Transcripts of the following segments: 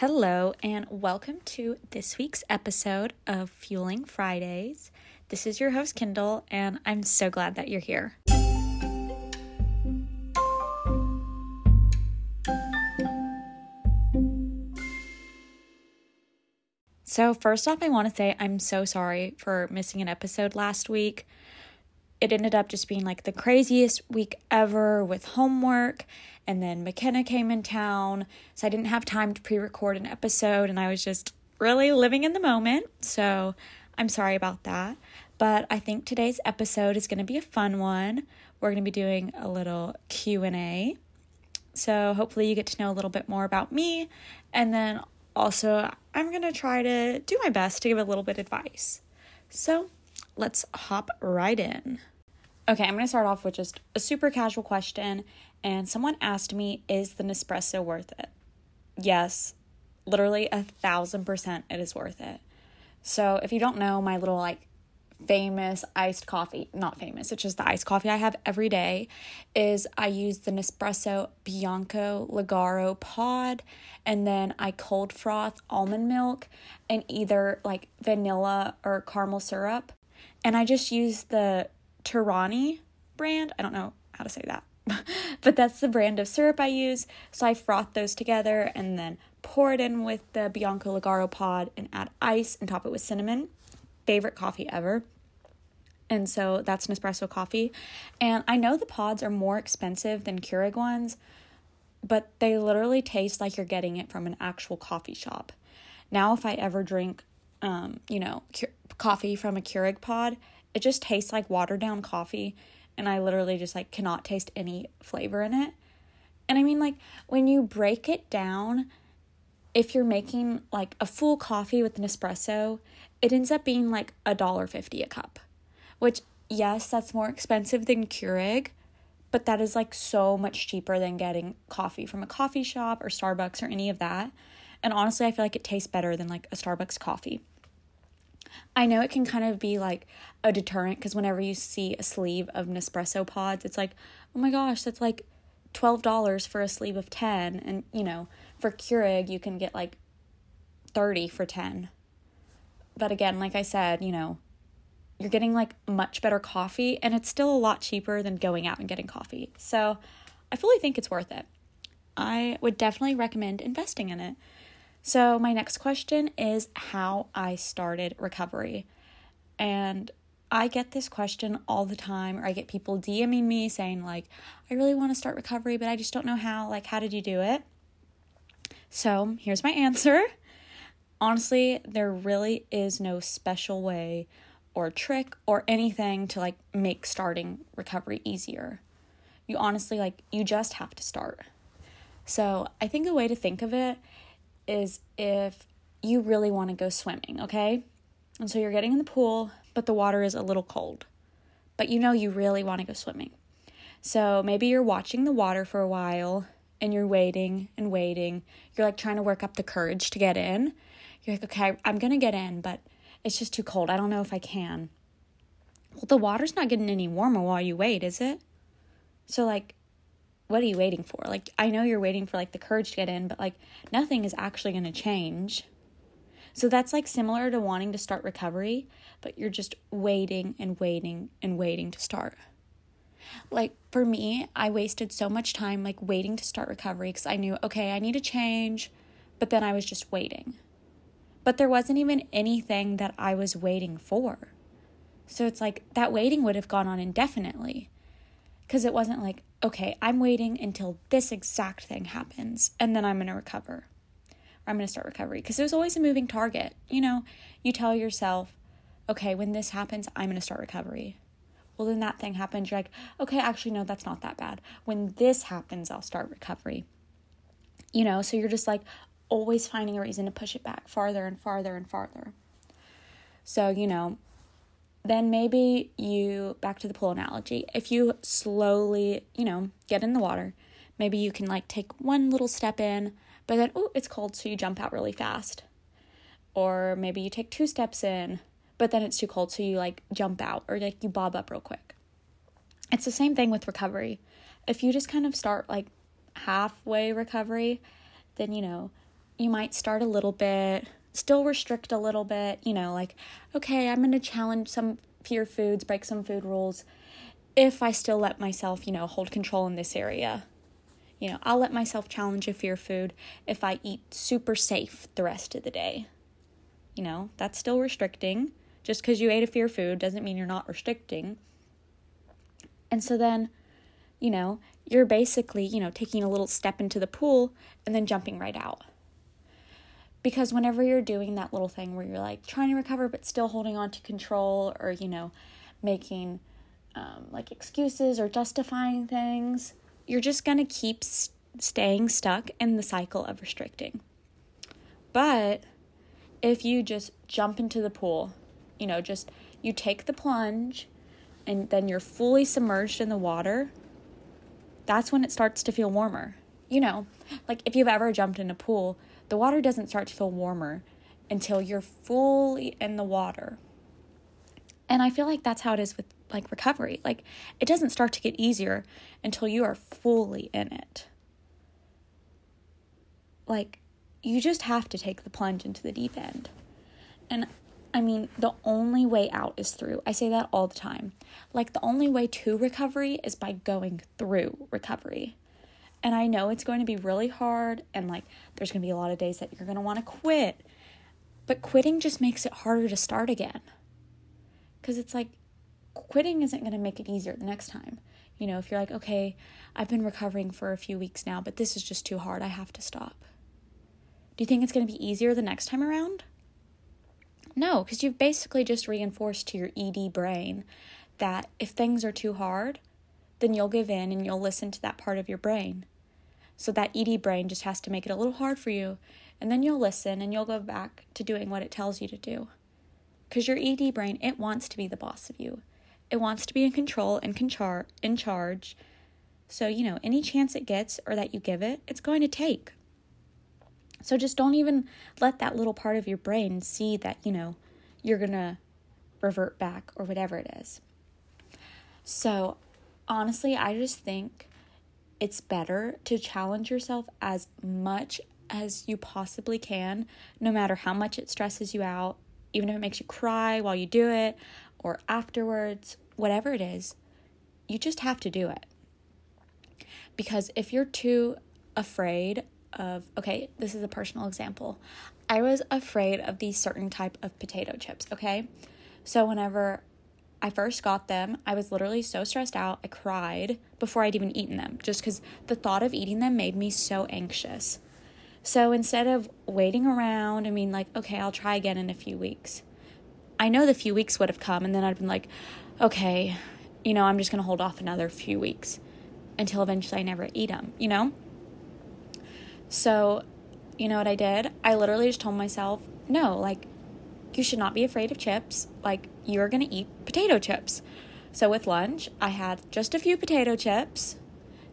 Hello, and welcome to this week's episode of Fueling Fridays. This is your host, Kendall, and I'm so glad that you're here. So, first off, I want to say I'm so sorry for missing an episode last week. It ended up just being like the craziest week ever with homework and then McKenna came in town, so I didn't have time to pre record an episode, and I was just really living in the moment. So I'm sorry about that. But I think today's episode is going to be a fun one. We're going to be doing a little Q&A. So hopefully you get to know a little bit more about me and then also I'm going to try to do my best to give a little bit of advice. So, let's hop right in. Okay, I'm going to start off with just a super casual question and someone asked me, is the Nespresso worth it? Yes, literally a thousand percent it is worth it. So if you don't know my little like famous iced coffee, not famous, it's just the iced coffee I have every day, is I use the Nespresso Bianco Leggero pod and then I cold froth almond milk and either like vanilla or caramel syrup. And I just use the Torani brand. I don't know how to say that. but that's the brand of syrup I use. So I froth those together and then pour it in with the Bianco Leggero pod and add ice and top it with cinnamon. Favorite coffee ever. And so that's Nespresso coffee. And I know the pods are more expensive than Keurig ones, but they literally taste like you're getting it from an actual coffee shop. Now, if I ever drink, um, you know, coffee from a Keurig pod, it just tastes like watered down coffee and I literally just like cannot taste any flavor in it. And I mean like when you break it down, if you're making like a full coffee with an espresso, it ends up being like a dollar fifty a cup. Which yes, that's more expensive than Keurig, but that is like so much cheaper than getting coffee from a coffee shop or Starbucks or any of that. And honestly, I feel like it tastes better than like a Starbucks coffee. I know it can kind of be like a deterrent because whenever you see a sleeve of Nespresso pods, it's like, oh my gosh, that's like $12 for a sleeve of 10. And, you know, for Keurig, you can get like 30 for 10. But again, like I said, you know, you're getting like much better coffee and it's still a lot cheaper than going out and getting coffee. So I fully think it's worth it. I would definitely recommend investing in it. So, my next question is how I started recovery. And I get this question all the time, or I get people DMing me saying, like, I really want to start recovery, but I just don't know how. Like, how did you do it? So, here's my answer. Honestly, there really is no special way or trick or anything to like make starting recovery easier. You honestly, like, you just have to start. So, I think a way to think of it is if you really want to go swimming, okay? And so you're getting in the pool, but the water is a little cold. But you know you really want to go swimming. So maybe you're watching the water for a while and you're waiting and waiting. You're like trying to work up the courage to get in. You're like, okay, I'm going to get in, but it's just too cold. I don't know if I can. Well, the water's not getting any warmer while you wait, is it? So, like, what are you waiting for? Like, I know you're waiting for like the courage to get in, but like nothing is actually going to change. So that's like similar to wanting to start recovery, but you're just waiting and waiting and waiting to start. Like for me, I wasted so much time like waiting to start recovery because I knew, okay, I need to change, but then I was just waiting. But there wasn't even anything that I was waiting for. So it's like that waiting would have gone on indefinitely because it wasn't like, okay, I'm waiting until this exact thing happens and then I'm going to recover. I'm going to start recovery because was always a moving target. You know, you tell yourself, okay, when this happens, I'm going to start recovery. Well, then that thing happens. You're like, okay, actually, no, that's not that bad. When this happens, I'll start recovery. You know, so you're just like always finding a reason to push it back farther and farther and farther. So, you know, then maybe you, back to the pool analogy, if you slowly, you know, get in the water, maybe you can like take one little step in, but then, oh, it's cold, so you jump out really fast. Or maybe you take two steps in, but then it's too cold, so you like jump out or like you bob up real quick. It's the same thing with recovery. If you just kind of start like halfway recovery, then you know, you might start a little bit, still restrict a little bit, you know, like, okay, I'm going to challenge some fear foods, break some food rules if I still let myself, you know, hold control in this area. You know, I'll let myself challenge a fear food if I eat super safe the rest of the day. You know, that's still restricting. Just because you ate a fear food doesn't mean you're not restricting. And so then, you know, you're basically, you know, taking a little step into the pool and then jumping right out. Because whenever you're doing that little thing where you're like trying to recover but still holding on to control or, you know, making um, like excuses or justifying things, you're just going to keep st- staying stuck in the cycle of restricting. But if you just jump into the pool, you know, just you take the plunge and then you're fully submerged in the water, that's when it starts to feel warmer. You know, like if you've ever jumped in a pool, the water doesn't start to feel warmer until you're fully in the water. And I feel like that's how it is with like recovery. Like it doesn't start to get easier until you are fully in it. Like you just have to take the plunge into the deep end. And I mean, the only way out is through. I say that all the time. Like, the only way to recovery is by going through recovery. And I know it's going to be really hard, and like, there's going to be a lot of days that you're going to want to quit. But quitting just makes it harder to start again. Because it's like, quitting isn't going to make it easier the next time. You know, if you're like, okay, I've been recovering for a few weeks now, but this is just too hard, I have to stop. Do you think it's going to be easier the next time around? No, because you've basically just reinforced to your ED brain that if things are too hard, then you'll give in and you'll listen to that part of your brain. So that ED brain just has to make it a little hard for you, and then you'll listen and you'll go back to doing what it tells you to do. Because your ED brain, it wants to be the boss of you. It wants to be in control and conchar- in charge. So, you know, any chance it gets or that you give it, it's going to take. So just don't even let that little part of your brain see that, you know, you're going to revert back or whatever it is. So honestly, I just think it's better to challenge yourself as much as you possibly can, no matter how much it stresses you out, even if it makes you cry while you do it or afterwards, whatever it is, you just have to do it. Because if you're too afraid of okay, this is a personal example. I was afraid of these certain type of potato chips, okay? So whenever I first got them, I was literally so stressed out. I cried before I'd even eaten them just cuz the thought of eating them made me so anxious. So instead of waiting around, I mean like, okay, I'll try again in a few weeks. I know the few weeks would have come and then I'd been like, okay, you know, I'm just going to hold off another few weeks until eventually I never eat them, you know? So, you know what I did? I literally just told myself, no, like, you should not be afraid of chips. Like, you're going to eat potato chips. So, with lunch, I had just a few potato chips,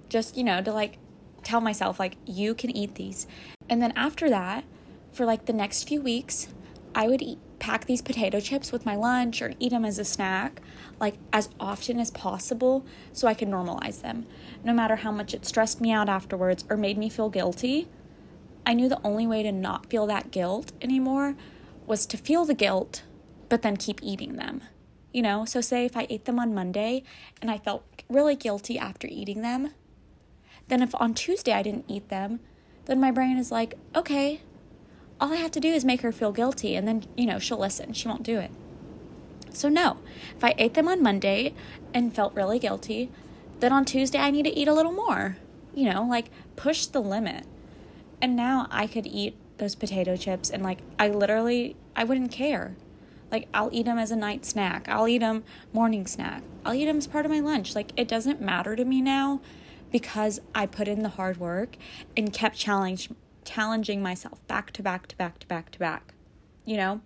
just, you know, to like tell myself, like, you can eat these. And then after that, for like the next few weeks, I would eat, pack these potato chips with my lunch or eat them as a snack, like as often as possible so I could normalize them. No matter how much it stressed me out afterwards or made me feel guilty, I knew the only way to not feel that guilt anymore was to feel the guilt, but then keep eating them. You know, so say if I ate them on Monday and I felt really guilty after eating them, then if on Tuesday I didn't eat them, then my brain is like, okay, all I have to do is make her feel guilty and then, you know, she'll listen. She won't do it. So, no, if I ate them on Monday and felt really guilty, then on Tuesday I need to eat a little more. You know, like push the limit. And now I could eat those potato chips and like I literally I wouldn't care. Like I'll eat them as a night snack. I'll eat them morning snack. I'll eat them as part of my lunch. Like it doesn't matter to me now because I put in the hard work and kept challenge challenging myself back to back to back to back to back. You know?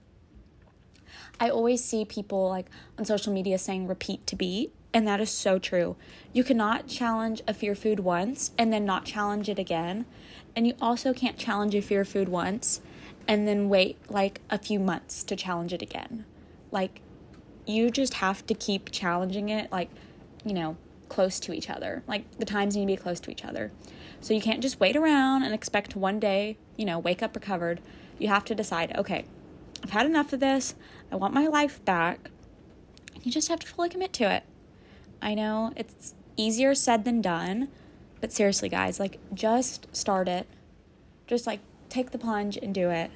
I always see people like on social media saying repeat to beat, and that is so true. You cannot challenge a fear food once and then not challenge it again. And you also can't challenge a fear food once and then wait like a few months to challenge it again. Like, you just have to keep challenging it, like, you know, close to each other. Like, the times need to be close to each other. So you can't just wait around and expect one day, you know, wake up recovered. You have to decide, okay, I've had enough of this. I want my life back. You just have to fully commit to it. I know it's easier said than done, but seriously, guys, like just start it. Just like take the plunge and do it.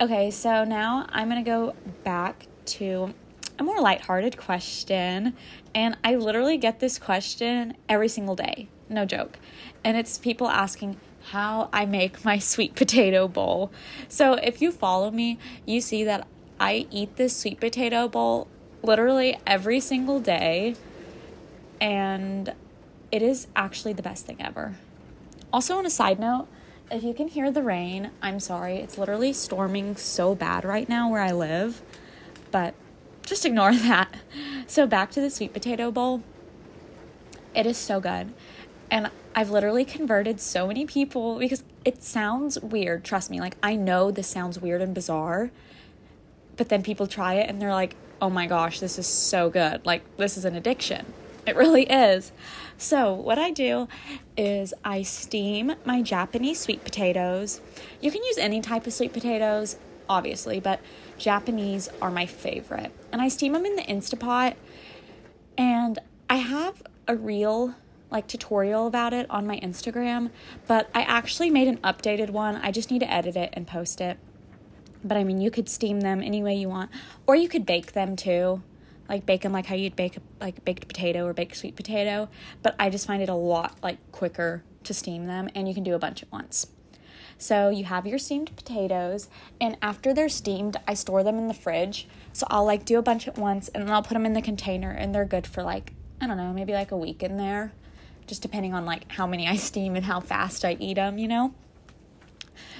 Okay, so now I'm going to go back to a more lighthearted question. And I literally get this question every single day. No joke. And it's people asking how I make my sweet potato bowl. So if you follow me, you see that I eat this sweet potato bowl literally every single day. And it is actually the best thing ever. Also, on a side note, if you can hear the rain, I'm sorry. It's literally storming so bad right now where I live. But just ignore that. So, back to the sweet potato bowl. It is so good. And I've literally converted so many people because it sounds weird. Trust me. Like, I know this sounds weird and bizarre. But then people try it and they're like, oh my gosh, this is so good. Like, this is an addiction. It really is. So, what I do is I steam my Japanese sweet potatoes. You can use any type of sweet potatoes, obviously, but Japanese are my favorite. And I steam them in the Instapot. And I have a real like tutorial about it on my Instagram, but I actually made an updated one. I just need to edit it and post it. But I mean, you could steam them any way you want, or you could bake them too. Like bake them like how you'd bake a, like baked potato or baked sweet potato, but I just find it a lot like quicker to steam them and you can do a bunch at once. So you have your steamed potatoes, and after they're steamed, I store them in the fridge. So I'll like do a bunch at once, and then I'll put them in the container, and they're good for like I don't know, maybe like a week in there, just depending on like how many I steam and how fast I eat them, you know.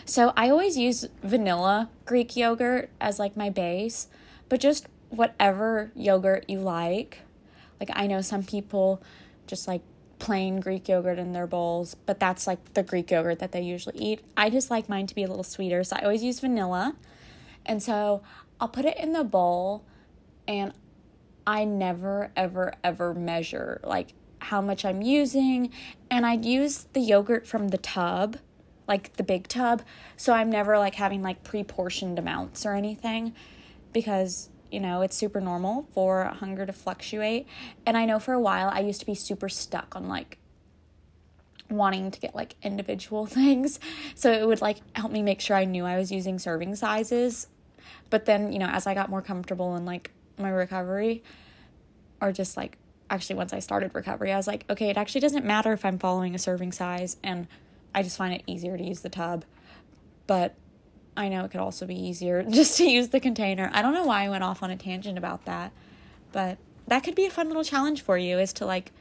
So I always use vanilla Greek yogurt as like my base, but just whatever yogurt you like. Like I know some people just like plain Greek yogurt in their bowls, but that's like the Greek yogurt that they usually eat. I just like mine to be a little sweeter, so I always use vanilla. And so I'll put it in the bowl and I never ever ever measure like how much I'm using and I'd use the yogurt from the tub, like the big tub, so I'm never like having like pre-portioned amounts or anything because you know, it's super normal for hunger to fluctuate. And I know for a while I used to be super stuck on like wanting to get like individual things. So it would like help me make sure I knew I was using serving sizes. But then, you know, as I got more comfortable in like my recovery, or just like actually once I started recovery, I was like, okay, it actually doesn't matter if I'm following a serving size and I just find it easier to use the tub. But I know it could also be easier just to use the container. I don't know why I went off on a tangent about that, but that could be a fun little challenge for you is to like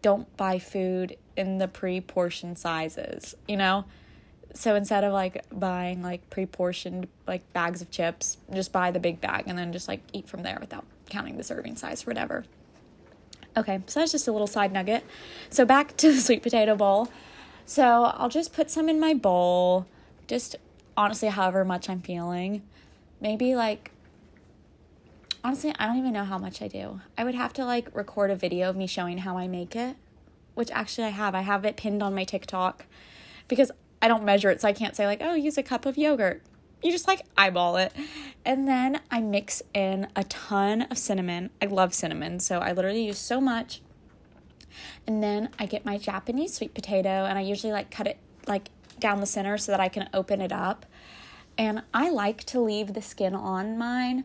don't buy food in the pre-portioned sizes, you know? So instead of like buying like pre-portioned like bags of chips, just buy the big bag and then just like eat from there without counting the serving size or whatever. Okay, so that's just a little side nugget. So back to the sweet potato bowl. So I'll just put some in my bowl, just honestly, however much I'm feeling. Maybe like, honestly, I don't even know how much I do. I would have to like record a video of me showing how I make it, which actually I have. I have it pinned on my TikTok because I don't measure it, so I can't say like, oh, use a cup of yogurt. You just like eyeball it. And then I mix in a ton of cinnamon. I love cinnamon, so I literally use so much. And then I get my Japanese sweet potato and I usually like cut it like down the center so that I can open it up. And I like to leave the skin on mine,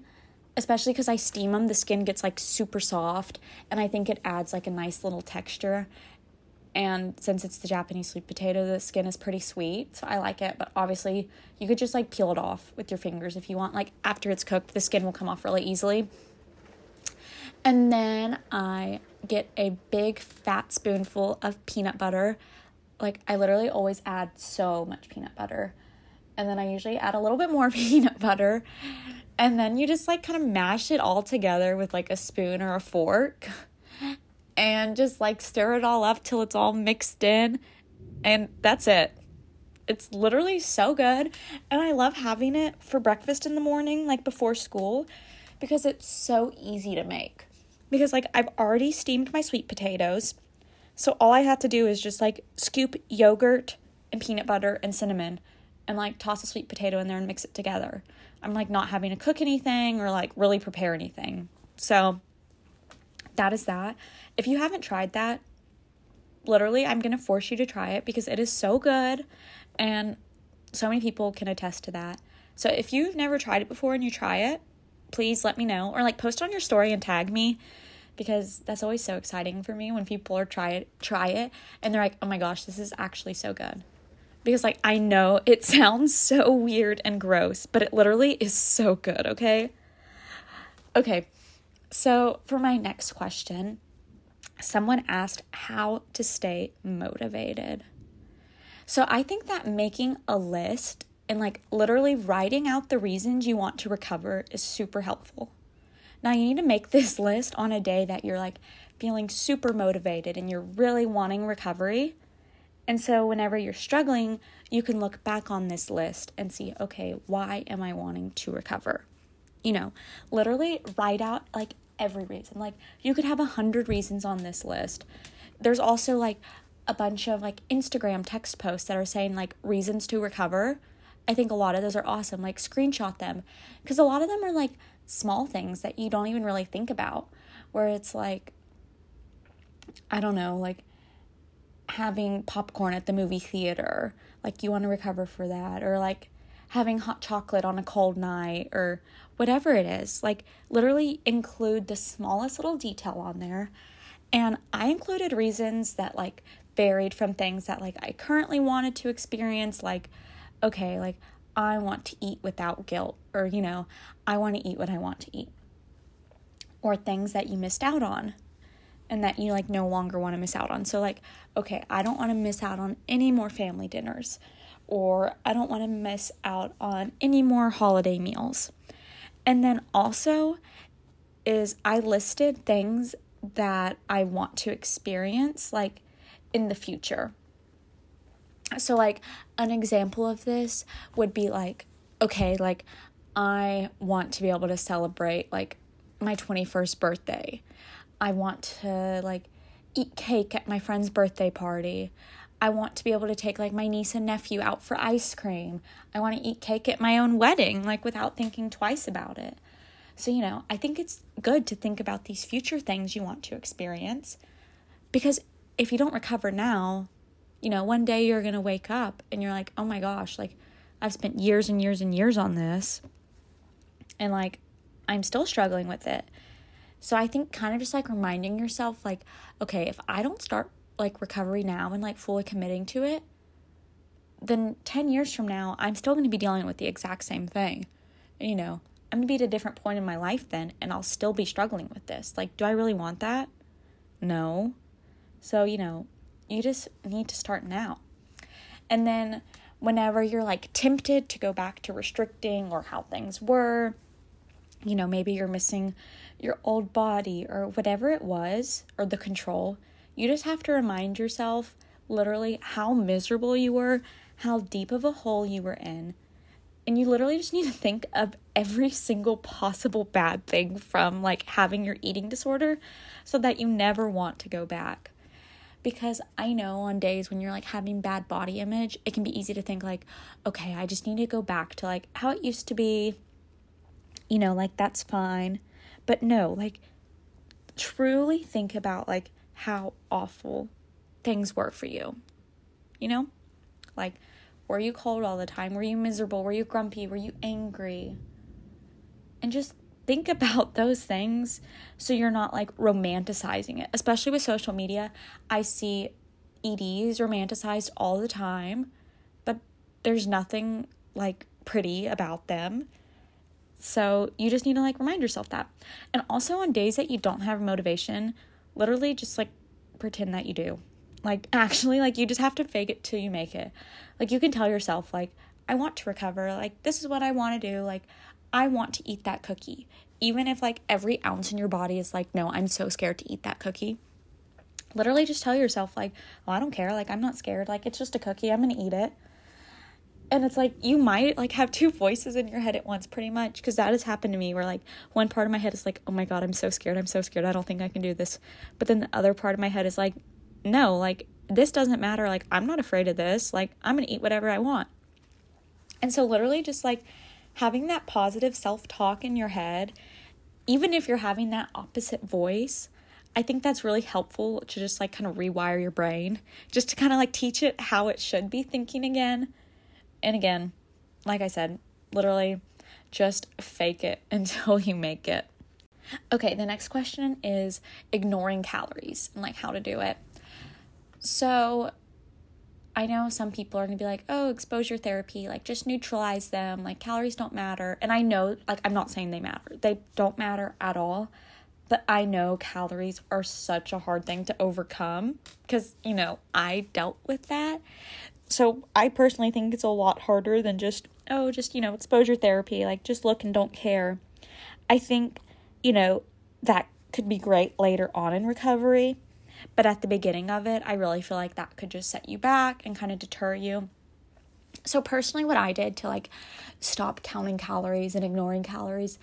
especially because I steam them. The skin gets like super soft, and I think it adds like a nice little texture. And since it's the Japanese sweet potato, the skin is pretty sweet, so I like it. But obviously, you could just like peel it off with your fingers if you want. Like after it's cooked, the skin will come off really easily. And then I get a big fat spoonful of peanut butter like I literally always add so much peanut butter. And then I usually add a little bit more peanut butter. And then you just like kind of mash it all together with like a spoon or a fork and just like stir it all up till it's all mixed in. And that's it. It's literally so good. And I love having it for breakfast in the morning, like before school, because it's so easy to make. Because like I've already steamed my sweet potatoes So all I had to do is just like scoop yogurt and peanut butter and cinnamon and like toss a sweet potato in there and mix it together. I'm like not having to cook anything or like really prepare anything. So that is that. If you haven't tried that, literally, I'm going to force you to try it because it is so good and so many people can attest to that. So if you've never tried it before and you try it, please let me know or like post on your story and tag me because that's always so exciting for me when people are try it try it and they're like, "Oh my gosh, this is actually so good." Because like I know it sounds so weird and gross, but it literally is so good, okay? Okay. So, for my next question, someone asked how to stay motivated. So, I think that making a list and like literally writing out the reasons you want to recover is super helpful. Now, you need to make this list on a day that you're like feeling super motivated and you're really wanting recovery. And so, whenever you're struggling, you can look back on this list and see, okay, why am I wanting to recover? You know, literally write out like every reason. Like, you could have a hundred reasons on this list. There's also like a bunch of like Instagram text posts that are saying like reasons to recover. I think a lot of those are awesome. Like, screenshot them because a lot of them are like small things that you don't even really think about, where it's like, I don't know, like having popcorn at the movie theater, like you want to recover for that, or like having hot chocolate on a cold night, or whatever it is. Like, literally include the smallest little detail on there. And I included reasons that like varied from things that like I currently wanted to experience, like, okay, like I want to eat without guilt, or you know, I want to eat what I want to eat, or things that you missed out on and that you like no longer want to miss out on. So, like, okay, I don't want to miss out on any more family dinners, or I don't want to miss out on any more holiday meals. And then also, is I listed things that I want to experience like in the future. So, like, an example of this would be like, okay, like, I want to be able to celebrate like my 21st birthday. I want to like eat cake at my friend's birthday party. I want to be able to take like my niece and nephew out for ice cream. I want to eat cake at my own wedding, like without thinking twice about it. So, you know, I think it's good to think about these future things you want to experience because if you don't recover now, you know, one day you're going to wake up and you're like, oh my gosh, like I've spent years and years and years on this and like I'm still struggling with it. So I think kind of just like reminding yourself, like, okay, if I don't start like recovery now and like fully committing to it, then 10 years from now, I'm still going to be dealing with the exact same thing. You know, I'm going to be at a different point in my life then, and I'll still be struggling with this. Like, do I really want that? No. So, you know, you just need to start now. And then, whenever you're like tempted to go back to restricting or how things were, you know, maybe you're missing your old body or whatever it was, or the control, you just have to remind yourself literally how miserable you were, how deep of a hole you were in. And you literally just need to think of every single possible bad thing from like having your eating disorder so that you never want to go back. Because I know on days when you're like having bad body image, it can be easy to think like, okay, I just need to go back to like how it used to be. You know, like that's fine. But no, like truly think about like how awful things were for you. You know? Like were you cold all the time? Were you miserable? Were you grumpy? Were you angry? And just think about those things so you're not like romanticizing it. Especially with social media, I see EDs romanticized all the time, but there's nothing like pretty about them. So you just need to like remind yourself that. And also on days that you don't have motivation, literally just like pretend that you do. Like actually like you just have to fake it till you make it. Like you can tell yourself like I want to recover. Like this is what I want to do. Like I want to eat that cookie. Even if like every ounce in your body is like no, I'm so scared to eat that cookie. Literally just tell yourself like, "Well, I don't care. Like I'm not scared. Like it's just a cookie. I'm going to eat it." and it's like you might like have two voices in your head at once pretty much because that has happened to me where like one part of my head is like oh my god i'm so scared i'm so scared i don't think i can do this but then the other part of my head is like no, like this doesn't matter. Like I'm not afraid of this. Like I'm going to eat whatever I want. And so literally just like having that positive self-talk in your head, even if you're having that opposite voice, I think that's really helpful to just like kind of rewire your brain, just to kind of like teach it how it should be thinking again. And again, like I said, literally just fake it until you make it. Okay, the next question is ignoring calories and like how to do it. So, I know some people are going to be like, "Oh, exposure therapy, like just neutralize them, like calories don't matter." And I know like I'm not saying they matter. They don't matter at all. But I know calories are such a hard thing to overcome because, you know, I dealt with that. So I personally think it's a lot harder than just, oh, just, you know, exposure therapy, like just look and don't care. I think, you know, that could be great later on in recovery. But at the beginning of it, I really feel like that could just set you back and kind of deter you. So, personally, what I did to like stop counting calories and ignoring calories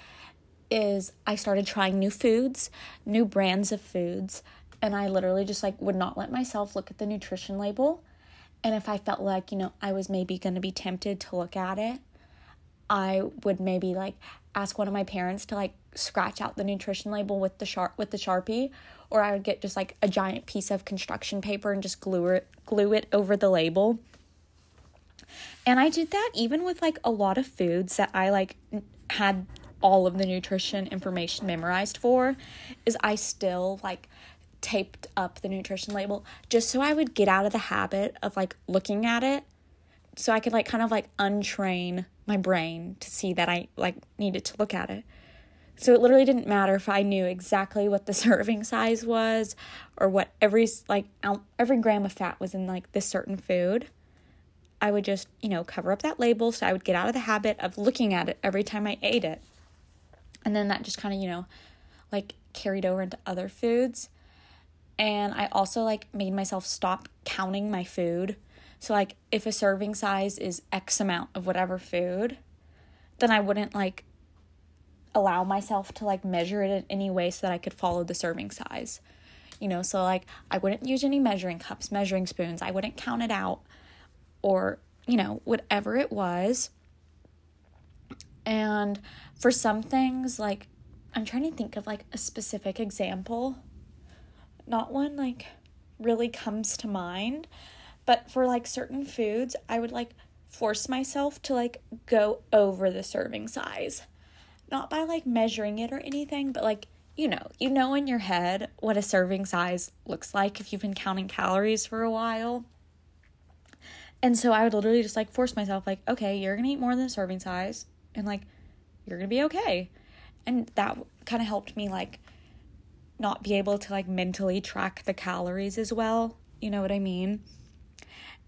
is I started trying new foods, new brands of foods, and I literally just like would not let myself look at the nutrition label. And if I felt like, you know, I was maybe going to be tempted to look at it, I would maybe like ask one of my parents to like scratch out the nutrition label with the sharp with the Sharpie or I would get just like a giant piece of construction paper and just glue it glue it over the label. And I did that even with like a lot of foods that I like had all of the nutrition information memorized for is I still like taped up the nutrition label just so I would get out of the habit of like looking at it so I could like kind of like untrain my brain to see that I like needed to look at it. So it literally didn't matter if I knew exactly what the serving size was or what every like every gram of fat was in like this certain food. I would just, you know, cover up that label so I would get out of the habit of looking at it every time I ate it. And then that just kind of, you know, like carried over into other foods. And I also like made myself stop counting my food. So like if a serving size is X amount of whatever food, then I wouldn't like allow myself to like measure it in any way so that I could follow the serving size. You know, so like I wouldn't use any measuring cups, measuring spoons. I wouldn't count it out or, you know, whatever it was. And for some things, like, I'm trying to think of like a specific example. Not one like really comes to mind, but for like certain foods, I would like force myself to like go over the serving size. Not by like measuring it or anything, but like you know, you know in your head what a serving size looks like if you've been counting calories for a while. And so I would literally just like force myself, like, okay, you're gonna eat more than the serving size, and like you're to be okay. And that kind of helped me like not be able to like mentally track the calories as well. You know what I mean?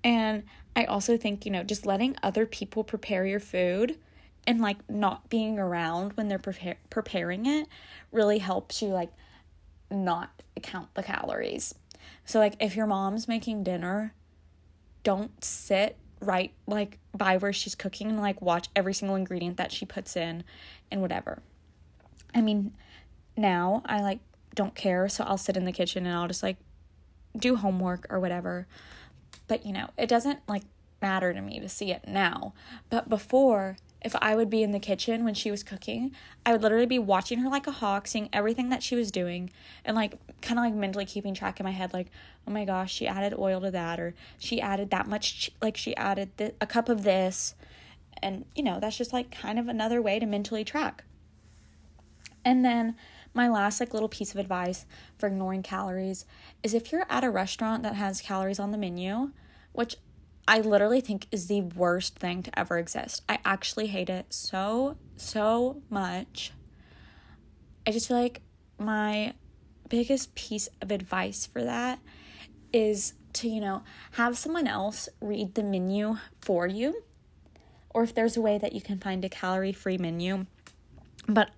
And I also think, you know, just letting other people prepare your food and like not being around when they're prepare- preparing it really helps you like not count the calories. So like if your mom's making dinner, don't sit right like by where she's cooking and like watch every single ingredient that she puts in and whatever. I mean, now I like don't care, so I'll sit in the kitchen and I'll just like do homework or whatever. But you know, it doesn't like matter to me to see it now. But before, if I would be in the kitchen when she was cooking, I would literally be watching her like a hawk, seeing everything that she was doing, and like kind of like mentally keeping track in my head, like, oh my gosh, she added oil to that, or she added that much, like she added th- a cup of this. And, you know, that's just like kind of another way to mentally track. And then my last like little piece of advice for ignoring calories is if you're at a restaurant that has calories on the menu, which I literally think is the worst thing to ever exist. I actually hate it so, so much. I just feel like my biggest piece of advice for that is to, you know, have someone else read the menu for you. Or if there's a way that you can find a calorie free menu. But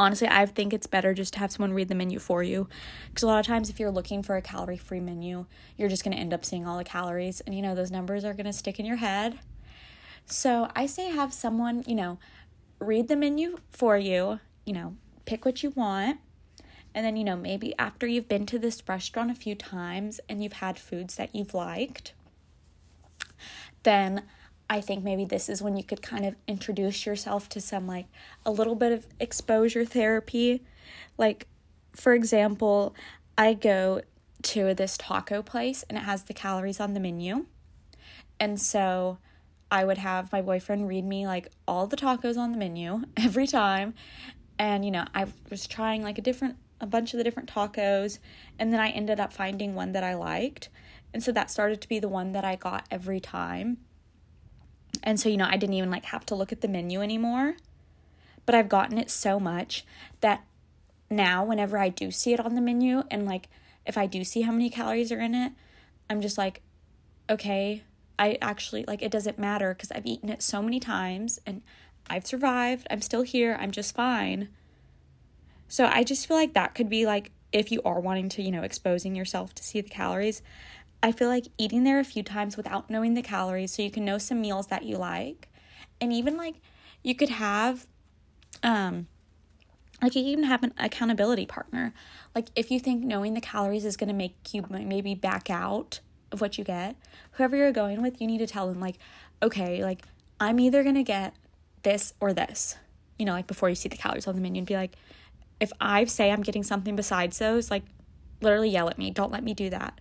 honestly, I think it's better just to have someone read the menu for you. Because a lot of times, if you're looking for a calorie free menu, you're just going to end up seeing all the calories. And you know, those numbers are going to stick in your head. So I say have someone, you know, read the menu for you, you know, pick what you want. And then, you know, maybe after you've been to this restaurant a few times and you've had foods that you've liked, then I think maybe this is when you could kind of introduce yourself to some like a little bit of exposure therapy. Like, for example, I go to this taco place and it has the calories on the menu. And so I would have my boyfriend read me like all the tacos on the menu every time. And, you know, I was trying like a different, a bunch of the different tacos. And then I ended up finding one that I liked. And so that started to be the one that I got every time. And so, you know, I didn't even like have to look at the menu anymore. But I've gotten it so much that now, whenever I do see it on the menu and like if I do see how many calories are in it, I'm just like, okay, I actually like it doesn't matter because I've eaten it so many times and I've survived. I'm still here. I'm just fine. So I just feel like that could be like if you are wanting to, you know, exposing yourself to see the calories. I feel like eating there a few times without knowing the calories so you can know some meals that you like. And even like you could have um like you even have an accountability partner. Like if you think knowing the calories is going to make you maybe back out of what you get, whoever you're going with, you need to tell them, like, okay, like, I'm either gonna get this or this, you know, like before you see the calories on the menu and be like, if I say I'm getting something besides those, like, literally yell at me, don't let me do that.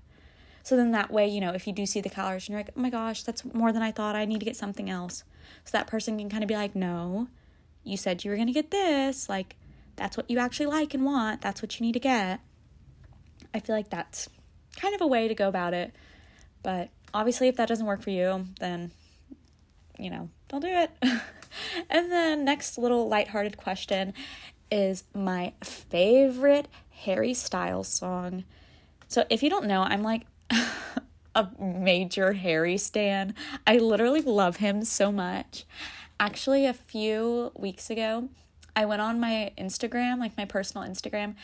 So then that way, you know, if you do see the calories and you're like, oh my gosh, that's more than I thought, I need to get something else. So that person can kind of be like, no, you said you were gonna get this, like, that's what you actually like and want, that's what you need to get. I feel like that's kind of a way to go about it but obviously, if that doesn't work for you, then, you know, don't do it. and then, next little lighthearted question is my favorite Harry Styles song. So, if you don't know, I'm like a major Harry stan. I literally love him so much. Actually, a few weeks ago, I went on my Instagram, like my personal Instagram,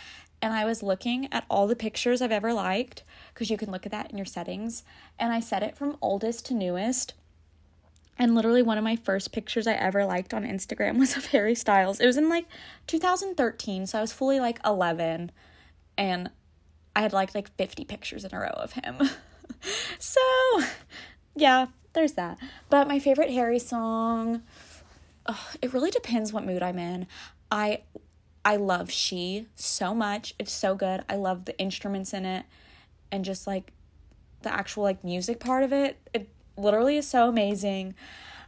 and I was looking at all the pictures I've ever liked because you can look at that in your settings. And I set it from oldest to newest. And literally, one of my first pictures I ever liked on Instagram was of Harry Styles. It was in like 2013, so I was fully like 11. And I had liked like 50 pictures in a row of him. so, yeah, there's that. But my favorite Harry song, oh, it really depends what mood I'm in. I I love She so much. It's so good. I love the instruments in it and just like the actual like music part of it. It literally is so amazing.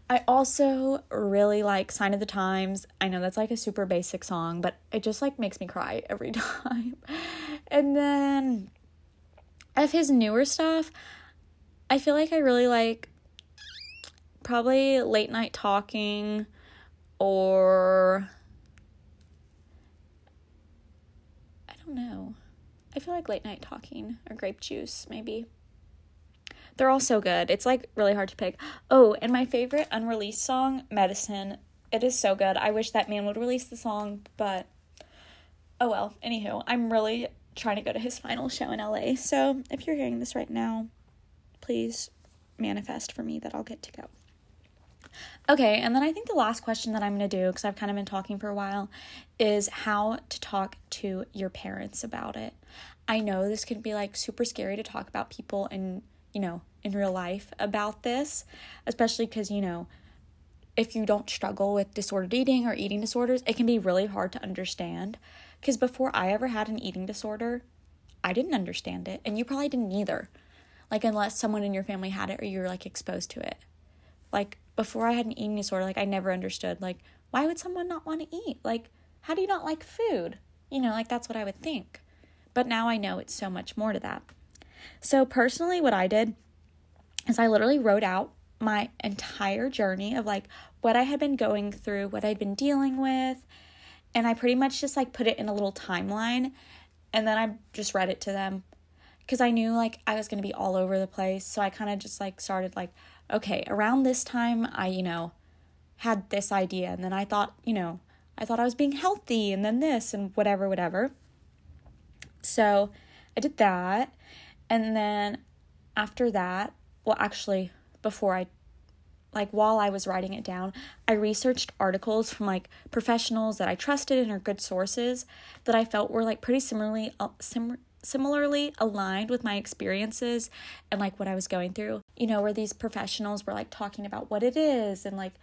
I also really like Sign of the Times. I know that's like a super basic song, but it just like makes me cry every time. and then of his newer stuff, I feel like I really like probably Late Night Talking or I don't know. I feel like late night talking or Grapejuice, maybe. They're all so good. It's like really hard to pick. Oh, and my favorite unreleased song, Medicine. It is so good. I wish that man would release the song, but oh well. Anywho, I'm really trying to go to his final show in LA. So if you're hearing this right now, please manifest for me that I'll get to go. Okay, and then I think the last question that I'm going to do, because I've kind of been talking for a while, is how to talk to your parents about it. I know this can be like super scary to talk about people in, you know, in real life about this, especially because, you know, if you don't struggle with disordered eating or eating disorders, it can be really hard to understand. Because before I ever had an eating disorder, I didn't understand it, and you probably didn't either. Like, unless someone in your family had it or you were like exposed to it. Like, before I had an eating disorder, like I never understood like why would someone not want to eat? Like how do you not like food? You know, like that's what I would think. But now I know it's so much more to that. So personally what I did is I literally wrote out my entire journey of like what I had been going through, what I'd been dealing with, and I pretty much just like put it in a little timeline and then I just read it to them because I knew like I was going to be all over the place. So I kind of just like started like okay, around this time, I, you know, had this idea. And then I thought, you know, I thought I was being healthy and then this and whatever, whatever. So I did that. And then after that, well, actually, before I like while I was writing it down, I researched articles from like professionals that I trusted and are good sources that I felt were like pretty similarly uh, sim- similarly aligned with my experiences and like what I was going through. You know, where these professionals were like talking about what it is and like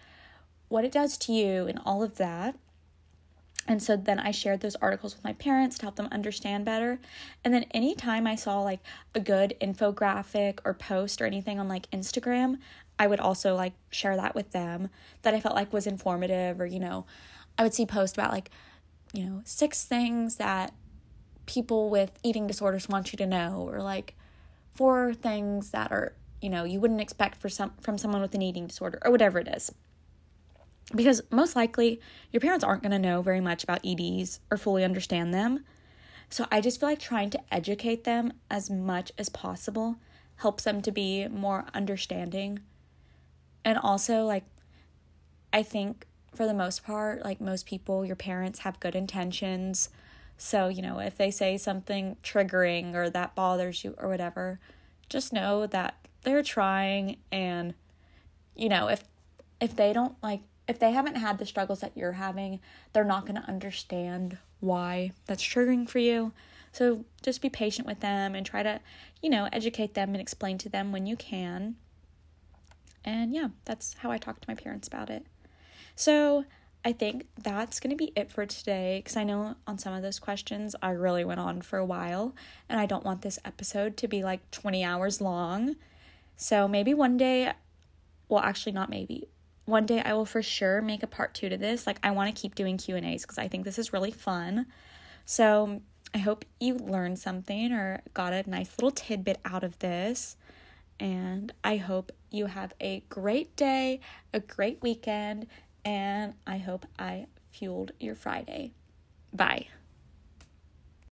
what it does to you and all of that. And so then I shared those articles with my parents to help them understand better. And then anytime I saw like a good infographic or post or anything on like Instagram, I would also like share that with them that I felt like was informative or, you know, I would see posts about like, you know, six things that people with eating disorders want you to know or like four things that are, you know, you wouldn't expect for some from someone with an eating disorder or whatever it is. Because most likely your parents aren't going to know very much about EDs or fully understand them. So I just feel like trying to educate them as much as possible helps them to be more understanding and also, like, I think for the most part, like most people, your parents have good intentions. So, you know, if they say something triggering or that bothers you or whatever, just know that they're trying and you know, if if they don't like if they haven't had the struggles that you're having, they're not going to understand why that's triggering for you. So, just be patient with them and try to, you know, educate them and explain to them when you can. And yeah, that's how I talked to my parents about it. So I think that's going to be it for today because I know on some of those questions I really went on for a while and I don't want this episode to be like 20 hours long. So maybe one day, well, actually, not maybe. One day I will for sure make a part two to this. Like I want to keep doing Q&As because I think this is really fun. So I hope you learned something or got a nice little tidbit out of this. And I hope you have a great day, a great weekend, and I hope I fueled your Friday. Bye.